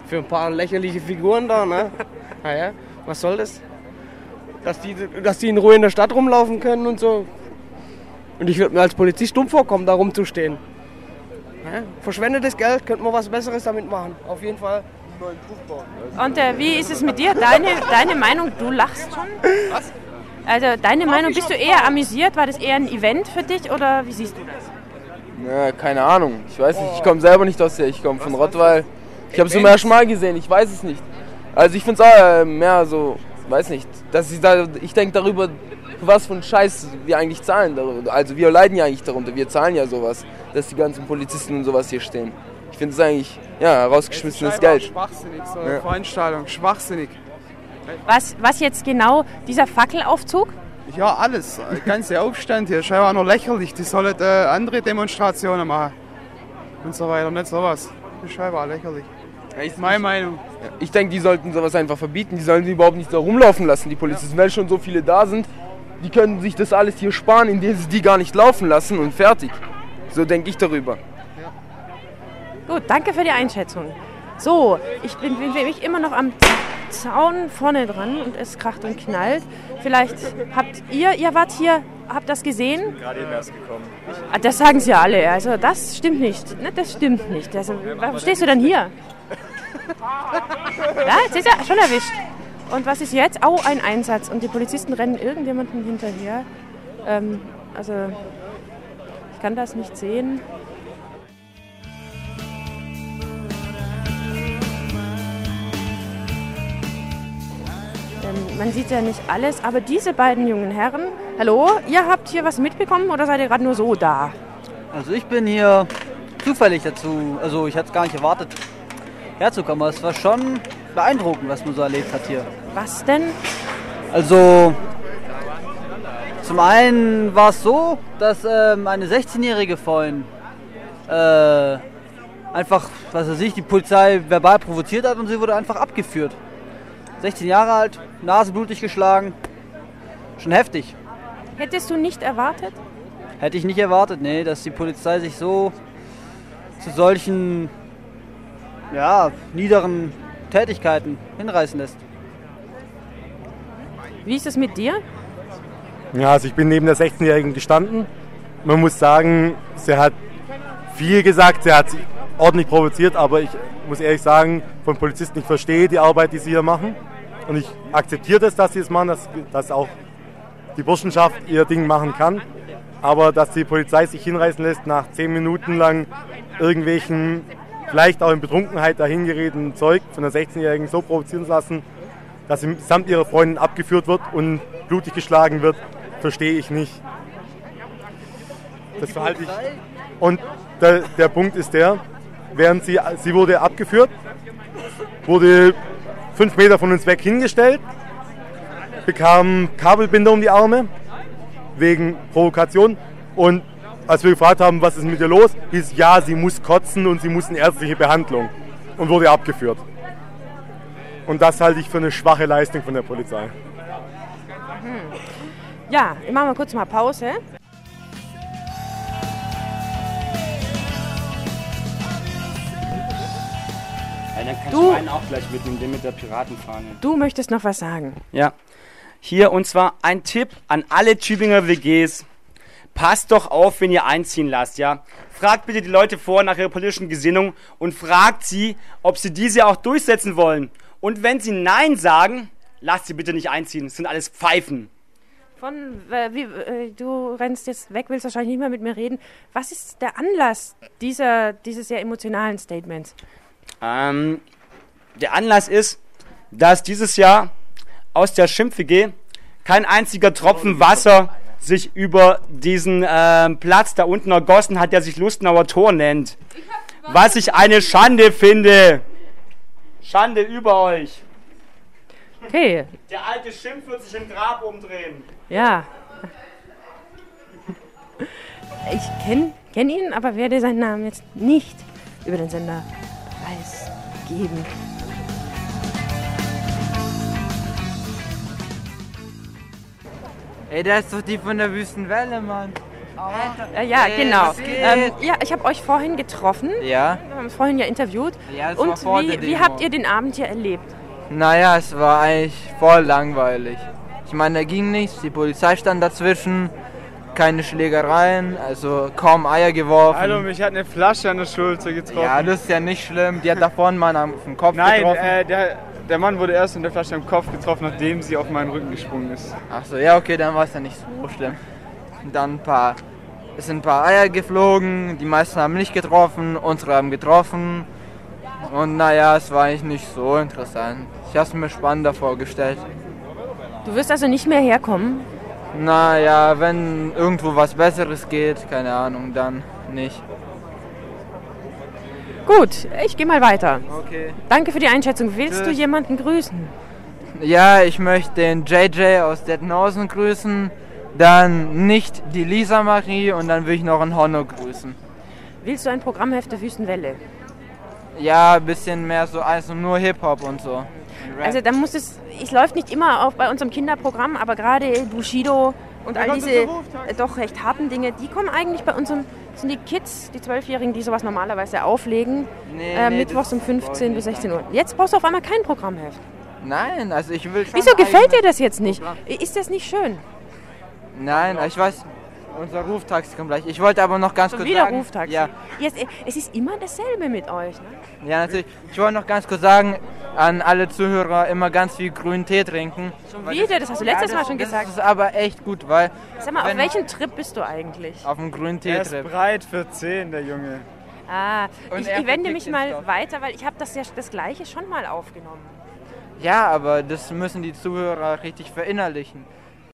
Für ein paar lächerliche Figuren da, ne? Naja, was soll das? Dass die, dass die in Ruhe in der Stadt rumlaufen können und so. Und ich würde mir als Polizist dumm vorkommen, da rumzustehen. Ja? Verschwendetes Geld, könnte man was Besseres damit machen. Auf jeden Fall. Und äh, wie ist es mit dir? Deine, deine Meinung, du lachst schon? Was? Also deine Meinung, bist du eher amüsiert? War das eher ein Event für dich oder wie siehst du das? Ja, keine Ahnung. Ich weiß nicht. Ich komme selber nicht aus der. Ich komme von Rottweil. Ich habe es zum ersten Mal gesehen. Ich weiß es nicht. Also ich finde es auch äh, mehr so, weiß nicht, dass ich da, ich denke darüber, für was für einen Scheiß wir eigentlich zahlen. Darüber. Also wir leiden ja eigentlich darunter. Wir zahlen ja sowas, dass die ganzen Polizisten und sowas hier stehen. Ich finde es eigentlich, ja, rausgeschmissenes Geld. Schwachsinnig, so eine Ja. Veranstaltung. Schwachsinnig. Was, was jetzt genau dieser Fackelaufzug? Ja, alles. Der ganze Aufstand hier ist einfach nur lächerlich. Die sollen äh, andere Demonstrationen machen. und so weiter. Nicht sowas. Das ist scheinbar lächerlich. Meine Meinung. Ich denke, die sollten sowas einfach verbieten. Die sollen sie überhaupt nicht da rumlaufen lassen, die Polizisten. Weil schon so viele da sind, die können sich das alles hier sparen, indem sie die gar nicht laufen lassen und fertig. So denke ich darüber. Gut, danke für die Einschätzung. So, ich bin, bin bin ich immer noch am Zaun vorne dran und es kracht und knallt. Vielleicht habt ihr, ihr wart hier, habt das gesehen? Gerade eben erst gekommen. Ah, das sagen sie alle. Also das stimmt nicht. Ne, das stimmt nicht. Also, warum stehst du denn hier? Ja, jetzt ist er schon erwischt. Und was ist jetzt? Au, ein Einsatz. Und die Polizisten rennen irgendjemandem hinterher. Ähm, also, ich kann das nicht sehen. Man sieht ja nicht alles, aber diese beiden jungen Herren, hallo, ihr habt hier was mitbekommen oder seid ihr gerade nur so da? Also ich bin hier zufällig dazu, also ich hatte es gar nicht erwartet, herzukommen. Aber es war schon beeindruckend, was man so erlebt hat hier. Was denn? Also zum einen war es so, dass ähm, eine 16-Jährige vorhin äh, einfach, was weiß ich, die Polizei verbal provoziert hat und sie wurde einfach abgeführt. 16 Jahre alt, Nase blutig geschlagen, schon heftig. Hättest du nicht erwartet? Hätte ich nicht erwartet, nee, dass die Polizei sich so zu solchen ja, niederen Tätigkeiten hinreißen lässt. Wie ist es mit dir? Ja, also ich bin neben der 16-Jährigen gestanden. Man muss sagen, sie hat viel gesagt, sie hat ordentlich provoziert, aber ich muss ehrlich sagen, von Polizisten, ich verstehe die Arbeit, die sie hier machen. Und ich akzeptiere das, dass sie es machen, dass, dass auch die Burschenschaft ihr Ding machen kann. Aber dass die Polizei sich hinreißen lässt, nach zehn Minuten lang irgendwelchen, vielleicht auch in Betrunkenheit dahingeredeten Zeug von der 16-Jährigen so provozieren zu lassen, dass sie samt ihrer Freundin abgeführt wird und blutig geschlagen wird, verstehe ich nicht. Das verhalte ich. Und der, der Punkt ist der, während sie, sie wurde abgeführt, wurde fünf Meter von uns weg hingestellt, bekam Kabelbinder um die Arme wegen Provokation und als wir gefragt haben, was ist mit ihr los, hieß ja, sie muss kotzen und sie muss in ärztliche Behandlung und wurde abgeführt. Und das halte ich für eine schwache Leistung von der Polizei. Ja, ich mache mal kurz mal Pause. Ja, dann kann Du- ich meinen auch gleich mitnehmen, den mit der Piratenfahne. Du möchtest noch was sagen. Ja. Hier und zwar ein Tipp an alle Tübinger WGs. Passt doch auf, wenn ihr einziehen lasst, ja. Fragt bitte die Leute vor nach ihrer politischen Gesinnung und fragt sie, ob sie diese auch durchsetzen wollen. Und wenn sie Nein sagen, lasst sie bitte nicht einziehen. Das sind alles Pfeifen. Von, äh, wie, äh, du rennst jetzt weg, willst wahrscheinlich nicht mehr mit mir reden. Was ist der Anlass dieser, dieses sehr emotionalen Statements? Ähm, der Anlass ist, dass dieses Jahr aus der Schimpf-WG kein einziger Tropfen Wasser sich über diesen ähm, Platz da unten ergossen hat, der sich Lustenauer Tor nennt. Was ich eine Schande finde. Schande über euch. Okay, Der alte Schimpf wird sich im Grab umdrehen. ja. Ich kenne kenn ihn, aber werde seinen Namen jetzt nicht über den Sender preisgeben. Ey, der ist doch die von der Wüstenwelle, Mann. Äh, ja, Ey, genau. Ähm, ja, ich habe euch vorhin getroffen. Ja? Wir haben uns vorhin ja interviewt. Ja, das war Und der wie, wie habt ihr den Abend hier erlebt? Naja, es war eigentlich voll langweilig. Ich meine, da ging nichts, die Polizei stand dazwischen, keine Schlägereien, also kaum Eier geworfen. Hallo, mich hat eine Flasche an der Schulter getroffen. Ja, das ist ja nicht schlimm. Die hat da vorne mal auf den Kopf Nein, getroffen. äh, der, der Mann wurde erst mit der Flasche am Kopf getroffen, nachdem sie auf meinen Rücken gesprungen ist. Ach so, ja, okay, dann war es ja nicht so schlimm. Und dann ein paar, es sind ein paar Eier geflogen, die meisten haben nicht getroffen, unsere haben getroffen. Und naja, es war eigentlich nicht so interessant. Ich habe es mir spannender vorgestellt. Du wirst also nicht mehr herkommen? Naja, wenn irgendwo was Besseres geht, keine Ahnung, dann nicht. Gut, ich gehe mal weiter. Okay. Danke für die Einschätzung. Willst du Tschüss. jemanden grüßen? Ja, ich möchte den JJ aus Dettenhausen grüßen, dann nicht die Lisa Marie und dann will ich noch einen Honno grüßen. Willst du ein Programmheft der Wüstenwelle? Ja, ein bisschen mehr so, also nur Hip-Hop und so. Also dann muss es, es läuft nicht immer auch bei unserem Kinderprogramm, aber gerade Bushido und all diese doch recht harten Dinge, die kommen eigentlich bei unserem, das sind die Kids, die Zwölfjährigen, die sowas normalerweise auflegen, Nee, äh, nee, mittwochs um 15 bis 16 Uhr. Jetzt brauchst du auf einmal kein Programmheft. Nein, also ich will schon Wieso gefällt dir das jetzt nicht? Programm. Ist das nicht schön? Nein, ich weiß, unser Ruftaxi kommt gleich. Ich wollte aber noch ganz Schon kurz wieder sagen. Ruftaxi. Ja, Jetzt, äh, es ist immer dasselbe mit euch. Ne? ja, natürlich. Ich wollte noch ganz kurz sagen, an alle Zuhörer immer ganz viel grünen Tee trinken. Schon wieder? Das hast du letztes ja, Mal schon gesagt. Das ist aber echt gut, weil Sag mal, auf welchem Trip bist du eigentlich? auf dem grünen Er ist Tee-Trip. breit für 10, der Junge. Ah, Und ich, ich wende mich mal Stoff. weiter, weil ich habe das ja das gleiche schon mal aufgenommen. Ja, aber das müssen die Zuhörer richtig verinnerlichen.